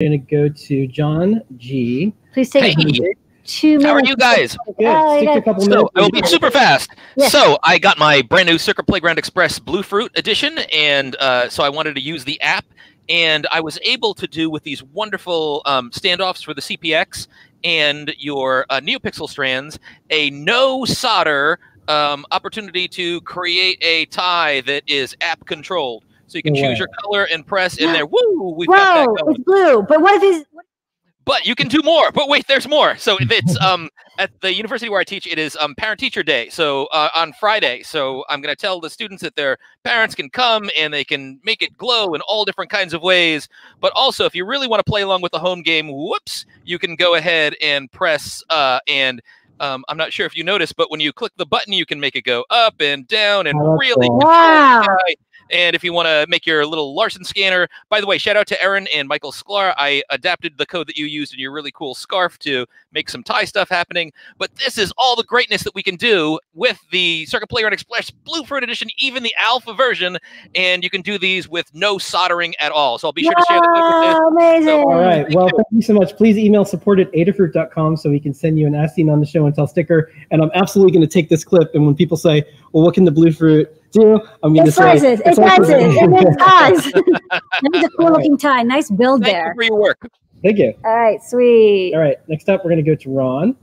going to go to John G. Please take Hey. two minutes. How are you guys? Good. Oh, Stick to yeah. a couple So. I will be super fast. Yes. So I got my brand new Circuit Playground Express Bluefruit edition, and uh, so I wanted to use the app, and I was able to do with these wonderful um, standoffs for the CPX and your uh, NeoPixel strands a no solder um, opportunity to create a tie that is app controlled. So you can No choose your color and press in there. Woo! We've got that Whoa, going. it's blue. But what if he's But you can do more. But wait, there's more. So if it's um at the university where I teach. It is um parent teacher day. So uh, on Friday. So I'm going to tell the students that their parents can come and they can make it glow in all different kinds of ways. But also, if you really want to play along with the home game, whoops, you can go ahead and press uh and. Um, I'm not sure if you noticed, but when you click the button, you can make it go up and down and Oh, really cool. wow? And if you want to make your little Larson scanner, by the way, shout out to Aaron and Michael Sklar. I adapted the code that you used in your really cool scarf to make some tie stuff happening. But this is all the greatness that we can do with the Circuit Playground Express Bluefruit Edition, even the alpha version. And you can do these with no soldering at all. So I'll be sure to share the code with this. Wow, amazing. All right. Thank Well, you. thank you so much. Please email support at adafruit.com so we can send you an as seen on the show and tell sticker. And I'm absolutely going to take this clip. And when people say, well, what can the blue fruit do? I'm going to It say, does it. It it's does it. It makes ties. that is a cool looking tie. Nice build Thank you there. for your work. Thank you. All right, sweet. All right. Next up, we're going to go to Ron.